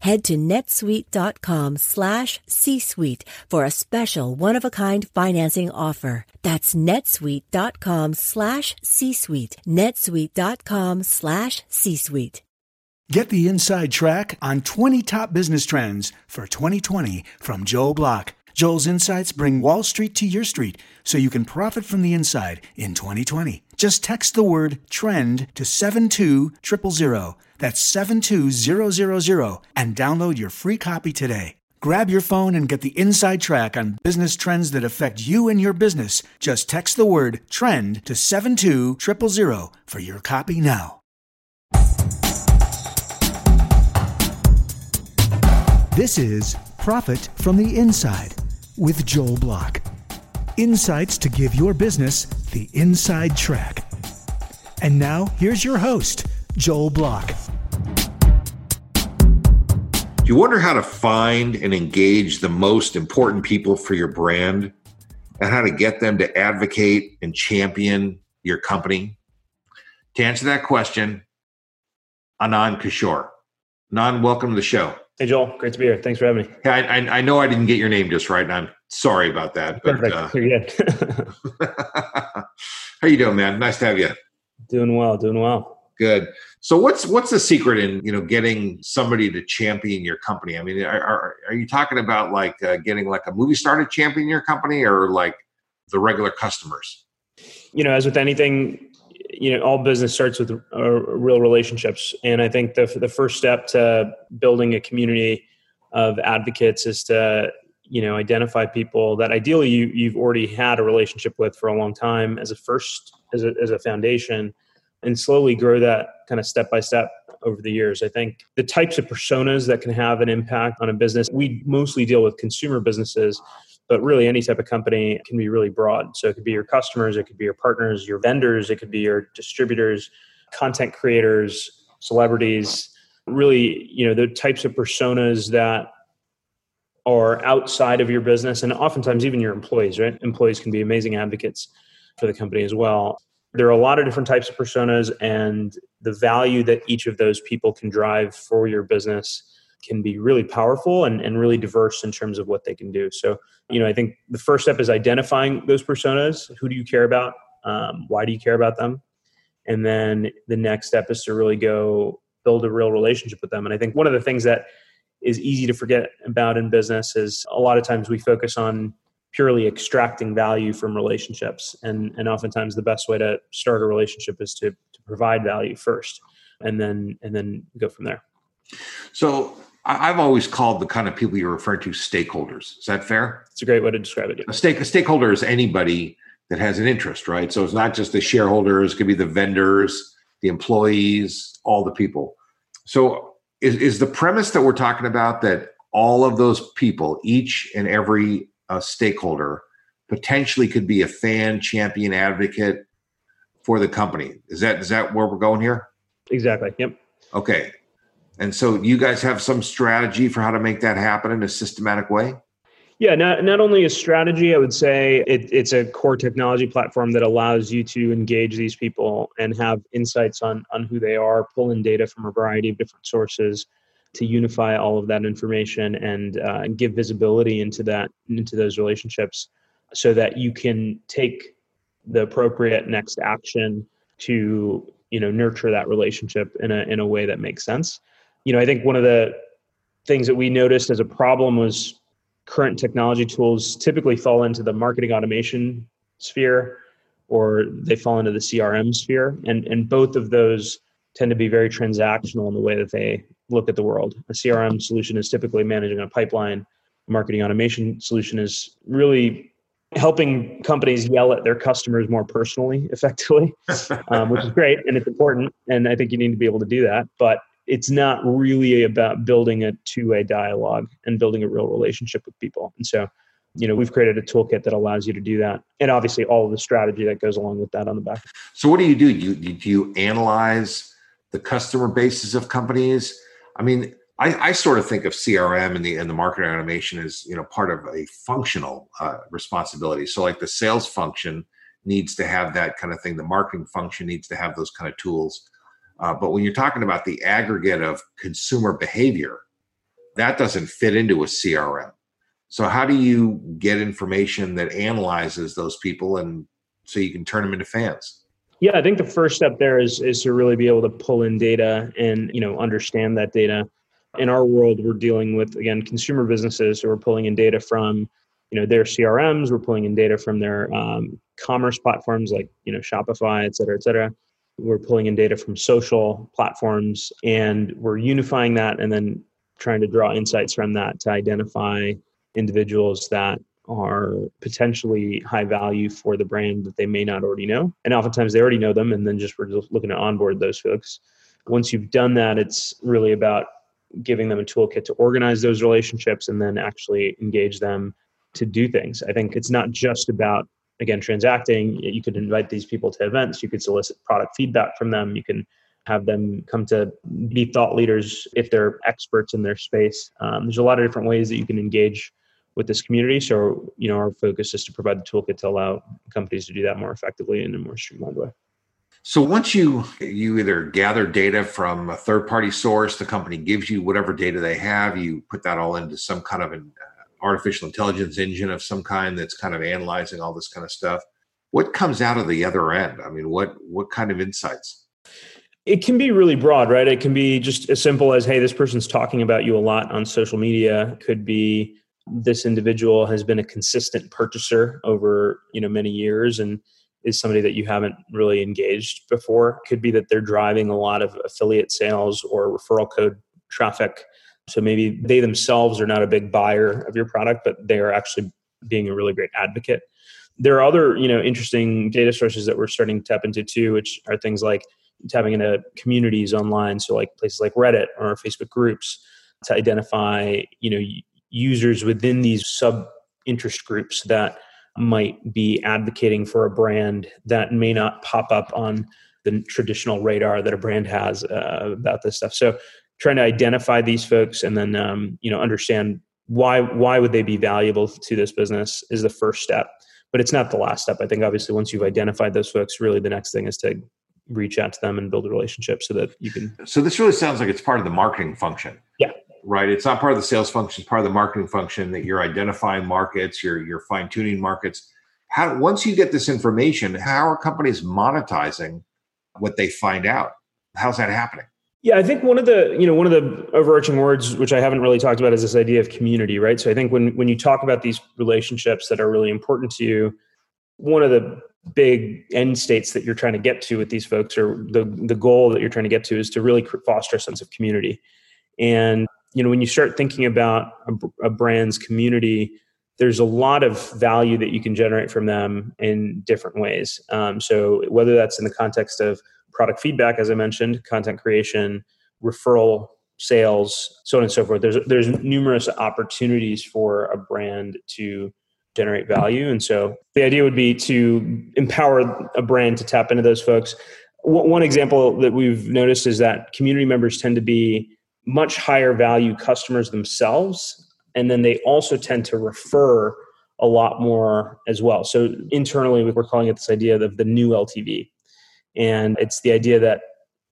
Head to netsuite.com slash C-suite for a special one-of-a-kind financing offer. That's netsuite.com slash C-suite. netsuite.com slash C-suite. Get the inside track on 20 top business trends for 2020 from Joel Block. Joel's insights bring Wall Street to your street so you can profit from the inside in 2020. Just text the word trend to 72000. That's 72000 and download your free copy today. Grab your phone and get the inside track on business trends that affect you and your business. Just text the word trend to 72000 for your copy now. This is Profit from the Inside with Joel Block. Insights to give your business the inside track. And now, here's your host, Joel Block. Do you wonder how to find and engage the most important people for your brand and how to get them to advocate and champion your company? To answer that question, Anand Kishore. Anand, welcome to the show. Hey, Joel. Great to be here. Thanks for having me. Yeah, I, I, I know I didn't get your name just right, and I'm sorry about that. But, Perfect. Uh, You're good. how you doing, man? Nice to have you. Doing well. Doing well. Good. So, what's what's the secret in you know getting somebody to champion your company? I mean, are are, are you talking about like uh, getting like a movie star to champion your company, or like the regular customers? You know, as with anything, you know all business starts with uh, real relationships. And i think the, the first step to building a community of advocates is to you know identify people that ideally you, you've already had a relationship with for a long time as a first as a, as a foundation and slowly grow that kind of step by step over the years. I think the types of personas that can have an impact on a business we mostly deal with consumer businesses but really any type of company can be really broad. So it could be your customers, it could be your partners, your vendors, it could be your distributors, content creators, celebrities, really, you know, the types of personas that are outside of your business and oftentimes even your employees, right? Employees can be amazing advocates for the company as well. There are a lot of different types of personas and the value that each of those people can drive for your business can be really powerful and, and really diverse in terms of what they can do. So, you know, I think the first step is identifying those personas. Who do you care about? Um, why do you care about them? And then the next step is to really go build a real relationship with them. And I think one of the things that is easy to forget about in business is a lot of times we focus on purely extracting value from relationships. And, and oftentimes the best way to start a relationship is to, to provide value first and then and then go from there. So I've always called the kind of people you're referring to stakeholders. Is that fair? It's a great way to describe it. A, stake, a stakeholder is anybody that has an interest, right? So it's not just the shareholders, it could be the vendors, the employees, all the people. So is, is the premise that we're talking about that all of those people, each and every uh, stakeholder, potentially could be a fan, champion, advocate for the company? Is that is that where we're going here? Exactly. Yep. Okay. And so you guys have some strategy for how to make that happen in a systematic way? Yeah, not, not only a strategy, I would say it, it's a core technology platform that allows you to engage these people and have insights on, on who they are, pull in data from a variety of different sources to unify all of that information and uh, give visibility into that into those relationships so that you can take the appropriate next action to you know nurture that relationship in a in a way that makes sense you know, I think one of the things that we noticed as a problem was current technology tools typically fall into the marketing automation sphere or they fall into the CRM sphere. And, and both of those tend to be very transactional in the way that they look at the world. A CRM solution is typically managing a pipeline. A marketing automation solution is really helping companies yell at their customers more personally, effectively, um, which is great and it's important. And I think you need to be able to do that. But it's not really about building a two-way dialogue and building a real relationship with people. And so, you know, we've created a toolkit that allows you to do that, and obviously all of the strategy that goes along with that on the back. So, what do you do? You do you analyze the customer bases of companies? I mean, I, I, sort of think of CRM and the and the marketing automation as you know part of a functional uh, responsibility. So, like the sales function needs to have that kind of thing. The marketing function needs to have those kind of tools. Uh, but when you're talking about the aggregate of consumer behavior, that doesn't fit into a CRM. So how do you get information that analyzes those people and so you can turn them into fans? Yeah, I think the first step there is is to really be able to pull in data and you know understand that data. In our world, we're dealing with again consumer businesses, so we're pulling in data from you know their CRMs, we're pulling in data from their um, commerce platforms like you know Shopify, et cetera, et cetera we're pulling in data from social platforms and we're unifying that and then trying to draw insights from that to identify individuals that are potentially high value for the brand that they may not already know. And oftentimes they already know them, and then just we're just looking to onboard those folks. Once you've done that, it's really about giving them a toolkit to organize those relationships and then actually engage them to do things. I think it's not just about again transacting you could invite these people to events you could solicit product feedback from them you can have them come to be thought leaders if they're experts in their space. Um, there's a lot of different ways that you can engage with this community so you know our focus is to provide the toolkit to allow companies to do that more effectively in a more streamlined way. So once you you either gather data from a third party source the company gives you whatever data they have you put that all into some kind of an artificial intelligence engine of some kind that's kind of analyzing all this kind of stuff. What comes out of the other end? I mean what what kind of insights? It can be really broad right? It can be just as simple as hey this person's talking about you a lot on social media. Could be this individual has been a consistent purchaser over you know many years and is somebody that you haven't really engaged before. Could be that they're driving a lot of affiliate sales or referral code traffic so maybe they themselves are not a big buyer of your product, but they are actually being a really great advocate. There are other, you know, interesting data sources that we're starting to tap into too, which are things like tapping into communities online, so like places like Reddit or Facebook groups to identify, you know, users within these sub interest groups that might be advocating for a brand that may not pop up on the traditional radar that a brand has uh, about this stuff. So trying to identify these folks and then um, you know understand why why would they be valuable to this business is the first step. But it's not the last step. I think obviously once you've identified those folks really the next thing is to reach out to them and build a relationship so that you can so this really sounds like it's part of the marketing function. Yeah. Right? It's not part of the sales function it's part of the marketing function that you're identifying markets you're you're fine-tuning markets. How once you get this information how are companies monetizing what they find out? How's that happening yeah, I think one of the you know one of the overarching words which I haven't really talked about is this idea of community, right? So I think when when you talk about these relationships that are really important to you, one of the big end states that you're trying to get to with these folks or the the goal that you're trying to get to is to really foster a sense of community. And you know when you start thinking about a, a brand's community, there's a lot of value that you can generate from them in different ways. Um, so whether that's in the context of product feedback, as I mentioned, content creation, referral sales, so on and so forth. There's there's numerous opportunities for a brand to generate value, and so the idea would be to empower a brand to tap into those folks. One example that we've noticed is that community members tend to be much higher value customers themselves, and then they also tend to refer a lot more as well. So internally, we're calling it this idea of the new LTV. And it's the idea that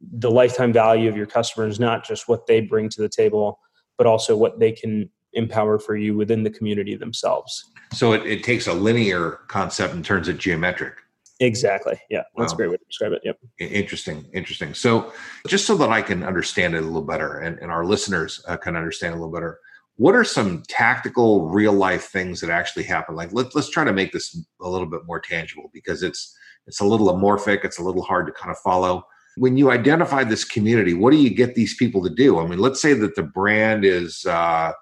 the lifetime value of your customer is not just what they bring to the table, but also what they can empower for you within the community themselves. So it, it takes a linear concept and turns it geometric. Exactly. Yeah. That's wow. a great way to describe it. Yep. Interesting. Interesting. So just so that I can understand it a little better and, and our listeners uh, can understand a little better, what are some tactical real life things that actually happen? Like let, let's try to make this a little bit more tangible because it's, it's a little amorphic. It's a little hard to kind of follow. when you identify this community, what do you get these people to do? I mean, let's say that the brand is, uh,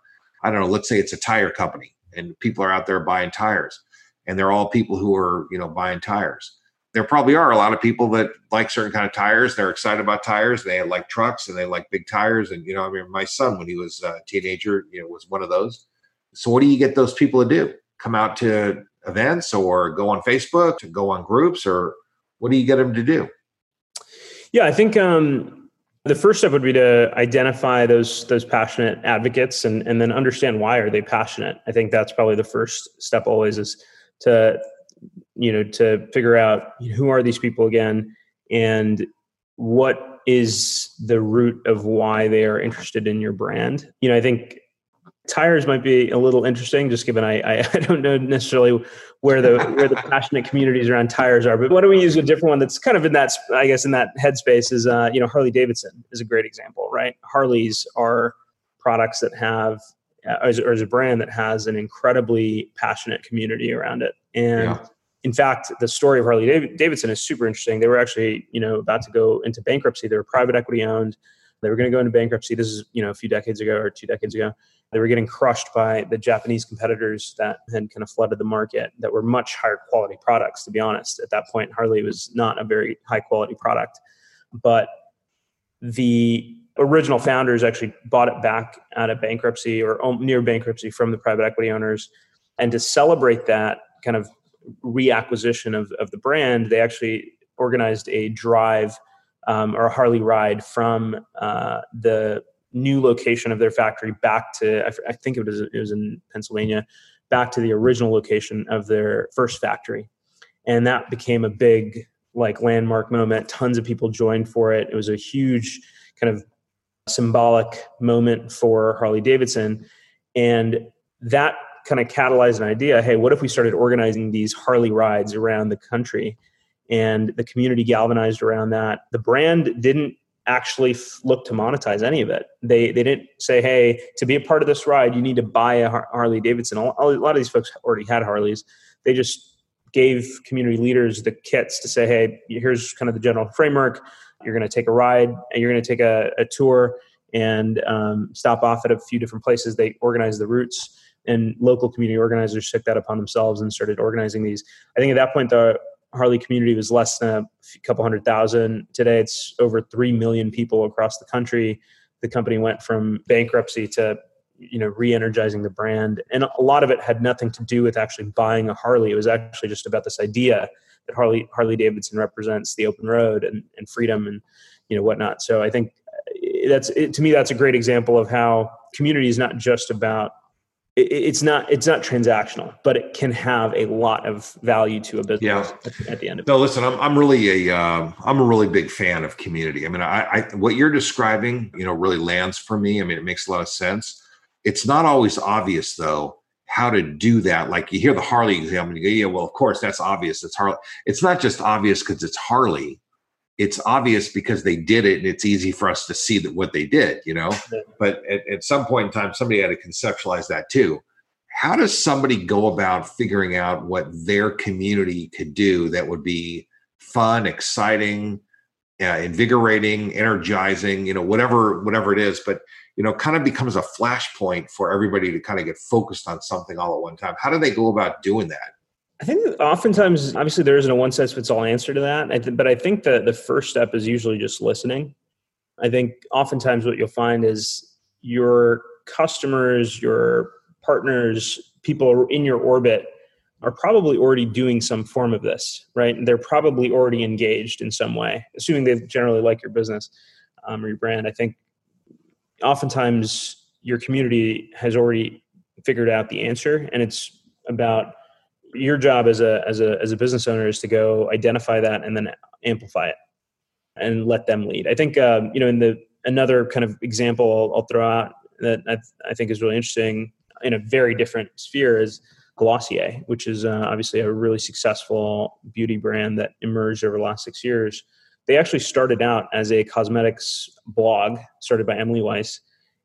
I don't know, let's say it's a tire company and people are out there buying tires and they're all people who are, you know, buying tires. There probably are a lot of people that like certain kind of tires. They're excited about tires. They like trucks and they like big tires. And, you know, I mean, my son, when he was a teenager, you know, was one of those. So what do you get those people to do? Come out to events or go on Facebook to go on groups or what do you get them to do? Yeah, I think um, the first step would be to identify those those passionate advocates and and then understand why are they passionate. I think that's probably the first step always is to you know to figure out who are these people again and what is the root of why they are interested in your brand. You know, I think tires might be a little interesting just given I, I, don't know necessarily where the where the passionate communities around tires are but why don't we use a different one that's kind of in that i guess in that headspace is uh, you know harley davidson is a great example right harleys are products that have uh, or is a brand that has an incredibly passionate community around it and yeah. In fact the story of harley davidson is super interesting they were actually you know about to go into bankruptcy they were private equity owned they were going to go into bankruptcy this is you know a few decades ago or two decades ago they were getting crushed by the Japanese competitors that had kind of flooded the market that were much higher quality products, to be honest. At that point, Harley was not a very high quality product. But the original founders actually bought it back out of bankruptcy or um, near bankruptcy from the private equity owners. And to celebrate that kind of reacquisition of, of the brand, they actually organized a drive um, or a Harley ride from uh, the new location of their factory back to I, think it was it was in Pennsylvania, back to the original location of their first factory, and that became a big like landmark moment. Tons of people joined for it. It was a huge kind of symbolic moment for Harley Davidson, and that kind of catalyzed an idea. Hey, what if we started organizing these Harley rides around the country? And the community galvanized around that. The brand didn't actually f- look to monetize any of it. They they didn't say, "Hey, to be a part of this ride, you need to buy a Har- Harley Davidson." A lot of these folks already had Harleys. They just gave community leaders the kits to say, "Hey, here's kind of the general framework. You're going to take a ride, and you're going to take a, a tour and um, stop off at a few different places." They organize the routes, and local community organizers took that upon themselves and started organizing these. I think at that point, the Harley community was less than a couple hundred thousand. Today, it's over three million people across the country. The company went from bankruptcy to you know re-energizing the brand, and a lot of it had nothing to do with actually buying a Harley. It was actually just about this idea that Harley Harley Davidson represents the open road and, and freedom and you know whatnot. So I think eh, that's it, to me that's a great example of how community is not just about it's not it's not transactional, but it can have a lot of value to a business yeah. at, the end of no, it. No, listen, I'm I'm really a am um, a really big fan of community. I mean, I, I what you're describing, you know, really lands for me. I mean, it makes a lot of sense. It's not always obvious though how to do that. Like you hear the Harley example, and you go, yeah, well, of course that's obvious. It's Harley. It's not just obvious because it's Harley it's obvious because they did it and it's easy for us to see that what they did you know? But at, at, some point in time somebody had to conceptualize that too. How does somebody go about figuring out what their community could do that would be fun exciting uh, invigorating energizing you know whatever whatever it is but you know kind of becomes a flashpoint for everybody to kind of get focused on something all at one time? How do they go about doing that I think oftentimes, obviously, there isn't a one size fits all answer to that. I th- but I think that the first step is usually just listening. I think oftentimes what you'll find is your customers, your partners, people in your orbit are probably already doing some form of this, right? They're probably already engaged in some way, assuming they generally like your business um, or your brand. I think oftentimes your community has already figured out the answer, and it's about your job as a as a as a business owner is to go identify that and then amplify it and let them lead. I think um, you know in the another kind of example I'll, I'll throw out that I, I, think is really interesting in a very different sphere is Glossier, which is uh, obviously a really successful beauty brand that emerged over the last six years. They actually started out as a cosmetics blog started by Emily Weiss,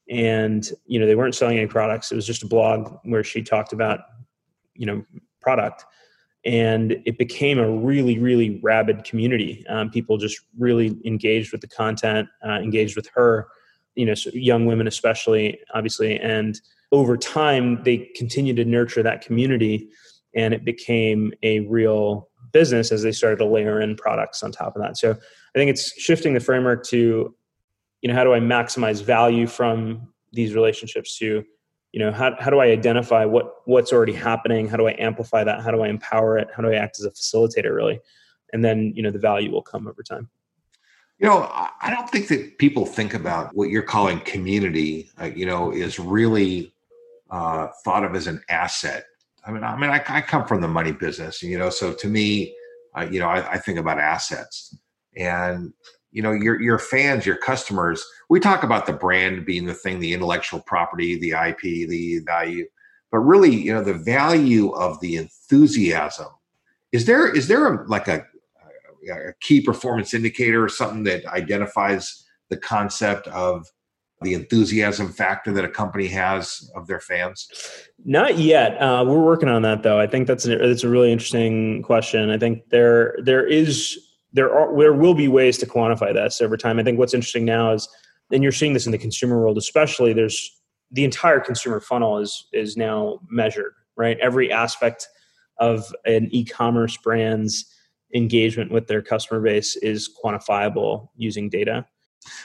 and you know they weren't selling any products. It was just a blog where she talked about you know product and it became a really really rabid community. Um, people just really engaged with the content uh, engaged with her you know so young women especially obviously and over time they continued to nurture that community and it became a real business as they started to layer in products on top of that. So i think it's shifting the framework to you know how do i maximize value from these relationships to you know how, how do i identify what what's already happening? How do i amplify that? How do i empower it? How do i act as a facilitator really? And then you know the value will come over time. You know i don't think that people think about what you're calling community uh, you know is really uh, thought of as an asset. I mean i mean I, I come from the money business you know so to me uh, you know I, I think about assets. And you know your your fans your customers we talk about the brand being the thing the intellectual property the ip the value but really you know the value of the enthusiasm is there is there a, like a, a key performance indicator or something that identifies the concept of the enthusiasm factor that a company has of their fans? Not yet. Uh, we're working on that, though. I think that's a, that's a really interesting question. I think there there is there are there will be ways to quantify this over time. I think what's interesting now is, and you're seeing this in the consumer world, especially. There's the entire consumer funnel is is now measured, right? Every aspect of an e-commerce brand's engagement with their customer base is quantifiable using data.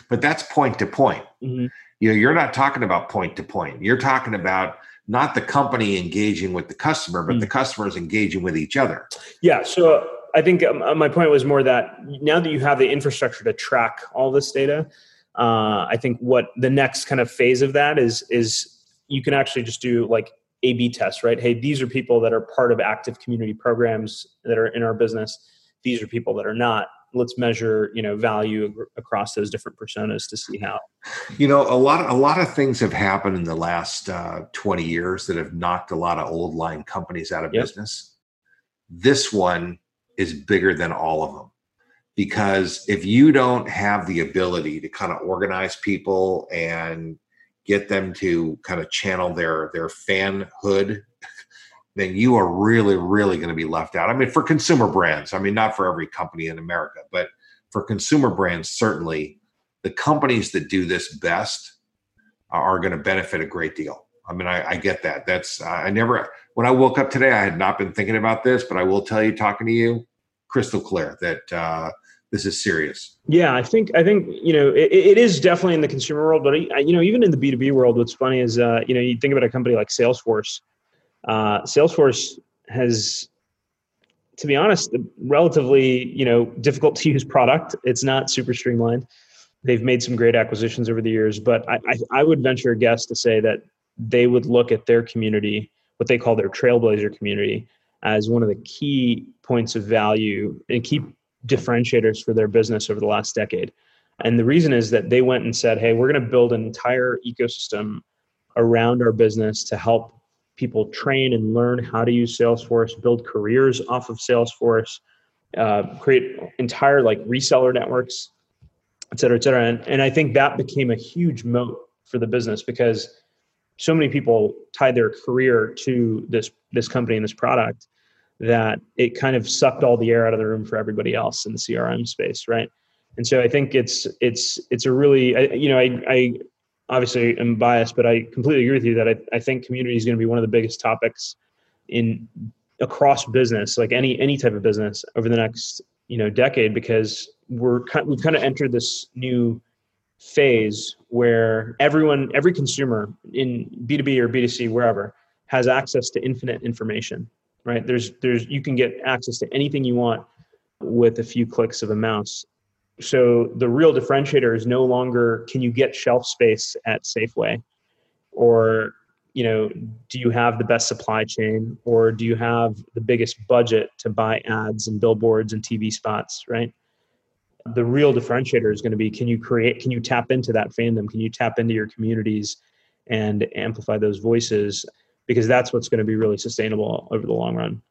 But that's point to point. Mm-hmm. You know, you're not talking about point to point. You're talking about not the company engaging with the customer, but mm-hmm. the customers engaging with each other. Yeah. So I think um, uh, my point was more that now that you have the infrastructure to track all this data, uh, I think what the next kind of phase of that is is you can actually just do like A/B tests, right? Hey, these are people that are part of active community programs that are in our business. These are people that are not. Let's measure, you know, value across those different personas to see how. You know, a lot, of, a lot of things have happened in the last uh, twenty years that have knocked a lot of old line companies out of yep. business. This one is bigger than all of them. Because if you don't have the ability to kind of organize people and get them to kind of channel their their fanhood then you are really really going to be left out. I mean for consumer brands i mean not for every company in america but for consumer brands certainly the companies that do this best are going to benefit a great deal. I mean i, I get that. That's i never when i woke up today i had not been thinking about this but i will tell you talking to you crystal clear that uh, this is serious. Yeah, I think I think you know it, it is definitely in the consumer world, but you know even in the B two B world, what's funny is uh, you know you think about a company like Salesforce. Uh, Salesforce has, to be honest, relatively you know difficult to use product. It's not super streamlined. They've made some great acquisitions over the years, but I, I, I would venture a guess to say that they would look at their community, what they call their trailblazer community, as one of the key points of value and key differentiators for their business over the last decade. And the reason is that they went and said, hey, we're going to build an entire ecosystem around our business to help people train and learn how to use Salesforce, build careers off of Salesforce, uh, create entire like reseller networks, et cetera, et cetera. And, and I think that became a huge moat for the business because so many people tied their career to this this company and this product that it kind of sucked all the air out of the room for everybody else in the CRM space, right? And so I think it's it's it's a really I, you know I I obviously am biased, but I completely agree with you that I, I think community is going to be one of the biggest topics in across business, like any any type of business over the next you know decade, because we're we've kind of entered this new phase where everyone every consumer in b2b or b2c wherever has access to infinite information right? There's there's you can get access to anything you want with a few clicks of a mouse. So the real differentiator is no longer can you get shelf space at Safeway or you know do you have the best supply chain or do you have the biggest budget to buy ads and billboards and TV spots, right? The real differentiator is going to be can you create can you tap into that fandom? Can you tap into your communities and amplify those voices? because that's what's going to be really sustainable over the long run.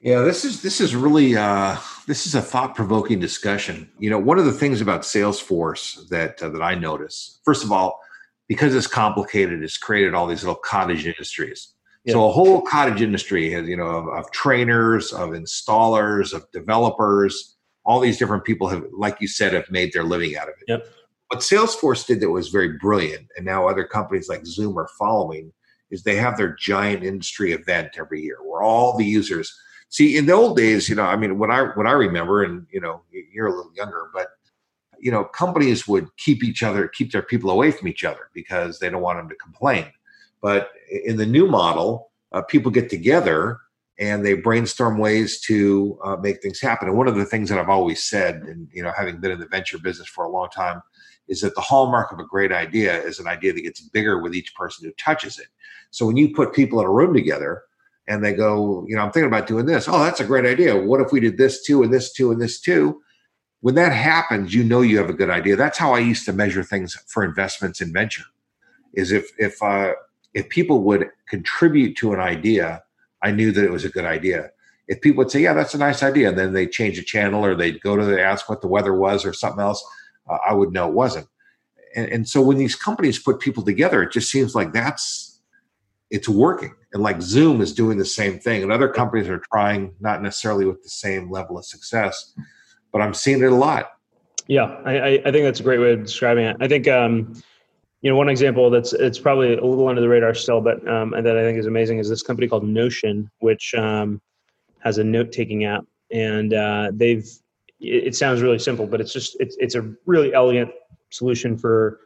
Yeah, this is this is really uh, this is a thought provoking discussion. You know, one of the things about Salesforce that uh, that I notice, first of all, because it's complicated, it's created all these little cottage industries. Yeah. So a whole cottage industry has, you know, of, of, trainers, of installers, of developers, all these different people have, like you said, have made their living out of it. Yep. What Salesforce did that was very brilliant, and now other companies like Zoom are following, is they have their giant industry event every year where all the users see in the old days, you know, I mean, what I what I remember, and you know, you're a little younger, but you know, companies would keep each other, keep their people away from each other because they don't want them to complain. But in the new model, uh, people get together and they brainstorm ways to uh, make things happen. And one of the things that I've always said, and you know, having been in the venture business for a long time, is that the hallmark of a great idea is an idea that gets bigger with each person who touches it. So when you put people in a room together and they go, you know, I'm thinking about doing this. Oh, that's a great idea. What if we did this too, and this too, and this too? when that happens, you know you have a good idea. That's how I used to measure things for investments in venture. Is if if uh, if people would contribute to an idea, I knew that it was a good idea. If people would say, "Yeah, that's a nice idea," and then they change the channel or they'd go to the, ask what the weather was or something else, uh, I would know it wasn't. And, and so when these companies put people together, it just seems like that's it's working. And like Zoom is doing the same thing, and other companies are trying, not necessarily with the same level of success but I'm seeing it a lot. Yeah, I, I think that's a great way of describing it. I think um, you know one example that's it's probably a little under the radar still, but um, and that I think is amazing is this company called Notion, which um, has a note taking app, and uh, they've it, it sounds really simple, but it's just it's it's a really elegant solution for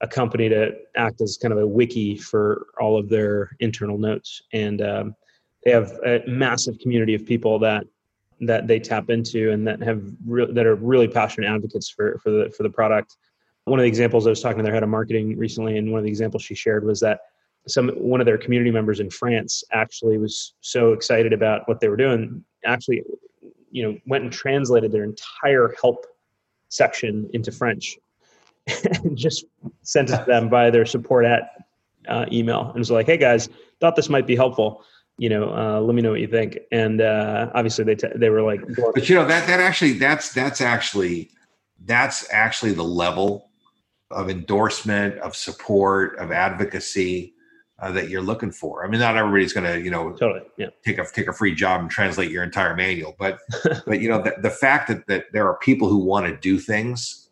a company to act as kind of a wiki for all of their internal notes, and um, they have a massive community of people that that they tap into and that have re- that are really passionate advocates for for the for the product. One of the examples I was talking to their head of marketing recently, and one of the examples she shared was that some one of their community members in France actually was so excited about what they were doing, actually, you know, went and translated their entire help section into French and just sent it to them by their support at uh, email and was like, "Hey guys, thought this might be helpful." you know, uh, let me know what you think. And uh, obviously, they t- they were like, but you know that that actually that's that's actually that's actually the level of endorsement, of support, of advocacy uh, that you're looking for. I mean, not everybody's going to you know totally yeah. take a take a free job and translate your entire manual, but but you know the, the fact that that there are people who want to do things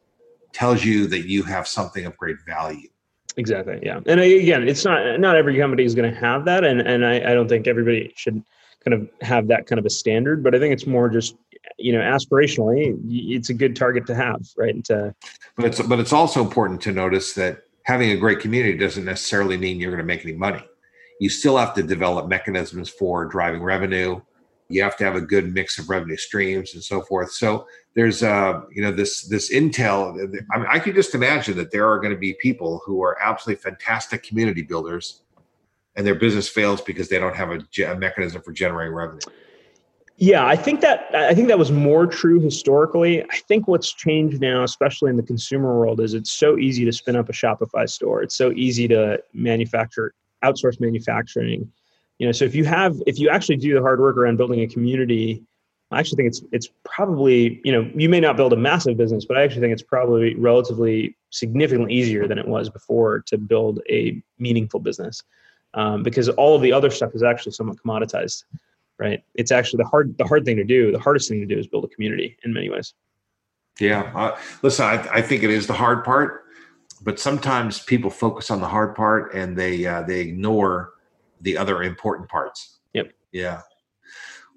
tells you that you have something of great value Exactly. Yeah. And again, it's not not every company is going to have that, and and I, I don't think everybody should kind of have that kind of a standard. But I think it's more just you know aspirationally, it's a good target to have, right? To, but it's but it's also important to notice that having a great community doesn't necessarily mean you're going to make any money. You still have to develop mechanisms for driving revenue. You have to have a good mix of revenue streams and so forth. So there's uh you know this this intel i mean i could just imagine that there are going to be people who are absolutely fantastic community builders and their business fails because they don't have a, a mechanism for generating revenue yeah i think that i think that was more true historically. I think what's changed now especially in the consumer world is it's so easy to spin up a shopify store. It's so easy to manufacture outsource manufacturing. You know so if you have if you actually do the hard work around building a community I actually think it's it's probably you know you may not build a massive business, but I actually think it's probably relatively significantly easier than it was before to build a meaningful business um, because all of the other stuff is actually somewhat commoditized, right? It's actually the hard the hard thing to do. The hardest thing to do is build a community in many ways. Yeah, uh, listen, I, I think it is the hard part, but sometimes people focus on the hard part and they uh, they ignore the other important parts. Yep. Yeah.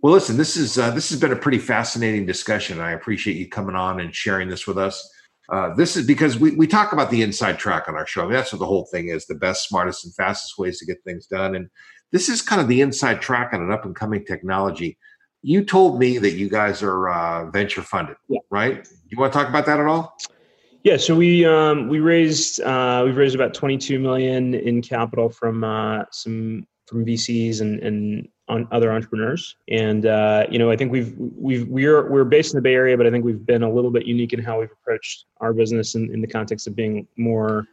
Well, listen, this is uh, this has been a pretty fascinating discussion. I appreciate you coming on and sharing this with us. Uh, this is because we, we talk about the inside track on our show. I mean, that's what the whole thing is: the best, smartest, and fastest ways to get things done. And this is kind of the inside track on an up and coming technology. You told me that you guys are uh, venture funded, yeah. right? You want to talk about that at all? Yeah, so we um, we raised uh, we've raised about 22 million in capital from uh, some from VCs and, and on other entrepreneurs. And uh, you know, I think we've we've we're we're based in the Bay Area, but I think we've been a little bit unique in how we've approached our business in, in the context of being more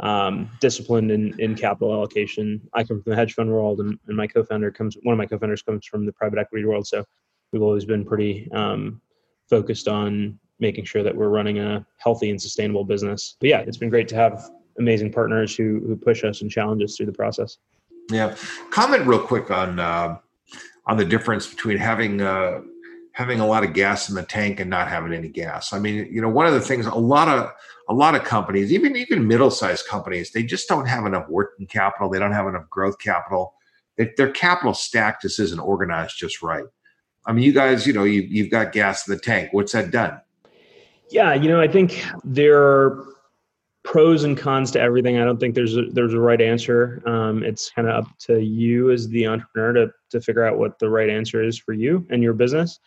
um, disciplined in, in capital allocation. I come from the hedge fund world, and, and my co-founder comes. One of my co-founders comes from the private equity world, so we've always been pretty um, focused on making sure that we're running a healthy and sustainable business. But yeah, it's been great to have amazing partners who who push us and challenge us through the process. Yeah. Comment real quick on uh, on the difference between having uh, having a lot of gas in the tank and not having any gas. I mean, you know, one of the things a lot of a lot of companies, even even middle sized companies, they just don't have enough working capital. They don't have enough growth capital. Their capital stack just isn't organized just right. I mean, you guys, you know, you, you've got gas in the tank. What's that done? Yeah, you know, I think there are pros and cons to everything. I don't think there's a, there's a right answer. Um, it's kind of up to you as the entrepreneur to to figure out what the right answer is for you and your business.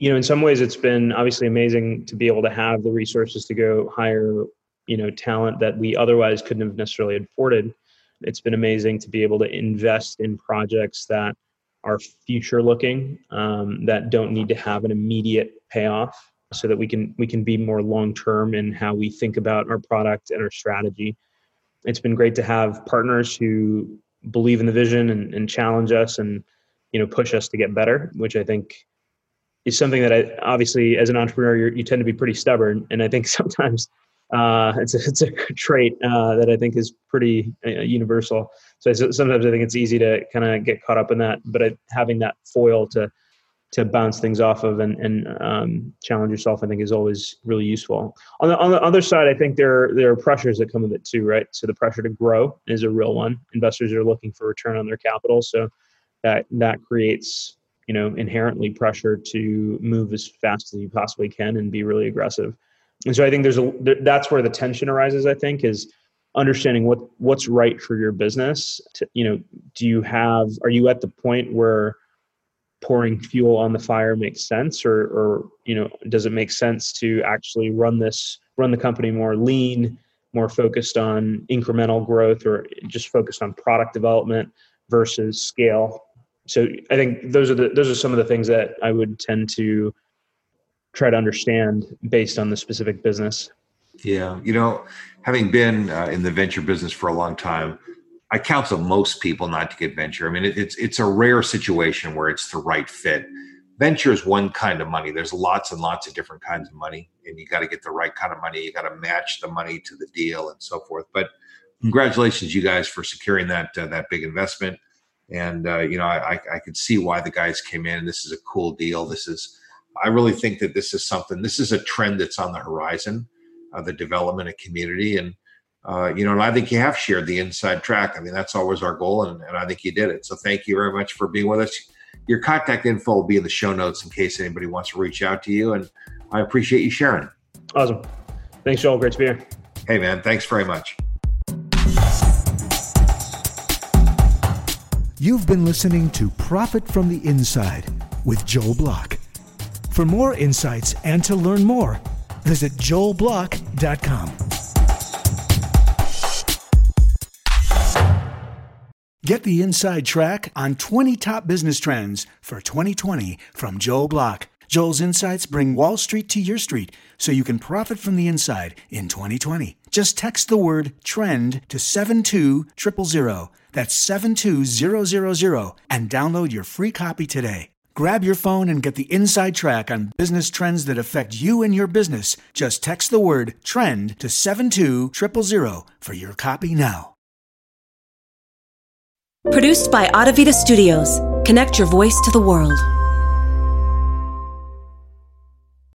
You know, in some ways, it's been obviously amazing to be able to have the resources to go hire you know talent that we otherwise couldn't have necessarily afforded. It's been amazing to be able to invest in projects that are future looking um, that don't need to have an immediate payoff so that we can we can be more long term in how we think about our product and our strategy. It's been great to have partners who believe in the vision and, and challenge us and you know push us to get better, which I think is something that I obviously as an entrepreneur you tend to be pretty stubborn, and I think sometimes uh, it's a, it's a trait uh, that I think is pretty uh, universal. So sometimes I think it's easy to kind of get caught up in that, but I, having that foil to to bounce things off of and, and um, challenge yourself, I think is always really useful. On the, on the other side, I think there, there are pressures that come with it too, right? So the pressure to grow is a real one. Investors are looking for return on their capital. So that, that creates, you know, inherently pressure to move as fast as you possibly can and be really aggressive. And so I think there's a, that's where the tension arises, I think, is understanding what, what's right for your business. To, you know, do you have, are you at the point where, pouring fuel on the fire makes sense or or you know does it make sense to actually run this run the company more lean more focused on incremental growth or just focused on product development versus scale so i think those are the those are some of the things that i would tend to try to understand based on the specific business yeah you know having been uh, in the venture business for a long time I counsel most people not to get venture. I mean, it, it's it's a rare situation where it's the right fit. Venture is one kind of money. There's lots and lots of different kinds of money, and you got to get the right kind of money. You got to match the money to the deal and so forth. But congratulations, you guys, for securing that uh, that big investment. And uh, you know, I, I could see why the guys came in. This is a cool deal. This is, I really think that this is something. This is a trend that's on the horizon, uh, the development of community, and uh, you know, and I think you have shared the inside track. I mean, that's always our goal, and, and I think you did it. So thank you very much for being with us. Your contact info will be in the show notes in case anybody wants to reach out to you, and I appreciate you sharing. Awesome. Thanks, Joel. Great to be here. Hey, man. Thanks very much. You've been listening to Profit from the Inside with Joel Block. For more insights and to learn more, visit joelblock.com. Get the inside track on 20 top business trends for 2020 from Joel Block. Joel's insights bring Wall Street to your street so you can profit from the inside in 2020. Just text the word trend to 72000. That's 72000 and download your free copy today. Grab your phone and get the inside track on business trends that affect you and your business. Just text the word trend to 72000 for your copy now. Produced by Audavita Studios. Connect your voice to the world.